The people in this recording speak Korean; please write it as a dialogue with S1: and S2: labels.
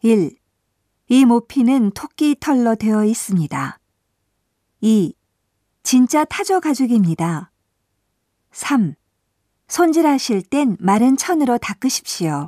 S1: 1. 이 모피는 토끼 털로 되어 있습니다. 2. 진짜 타조 가죽입니다. 3. 손질하실 땐 마른 천으로 닦으십시오.